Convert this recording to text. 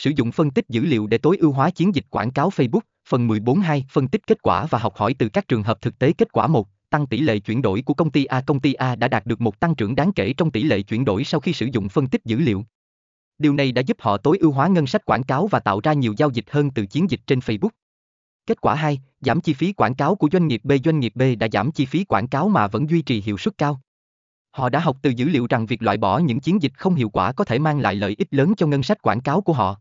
sử dụng phân tích dữ liệu để tối ưu hóa chiến dịch quảng cáo Facebook. Phần 14.2 phân tích kết quả và học hỏi từ các trường hợp thực tế kết quả 1 tăng tỷ lệ chuyển đổi của công ty A. Công ty A đã đạt được một tăng trưởng đáng kể trong tỷ lệ chuyển đổi sau khi sử dụng phân tích dữ liệu. Điều này đã giúp họ tối ưu hóa ngân sách quảng cáo và tạo ra nhiều giao dịch hơn từ chiến dịch trên Facebook. Kết quả 2, giảm chi phí quảng cáo của doanh nghiệp B. Doanh nghiệp B đã giảm chi phí quảng cáo mà vẫn duy trì hiệu suất cao. Họ đã học từ dữ liệu rằng việc loại bỏ những chiến dịch không hiệu quả có thể mang lại lợi ích lớn cho ngân sách quảng cáo của họ.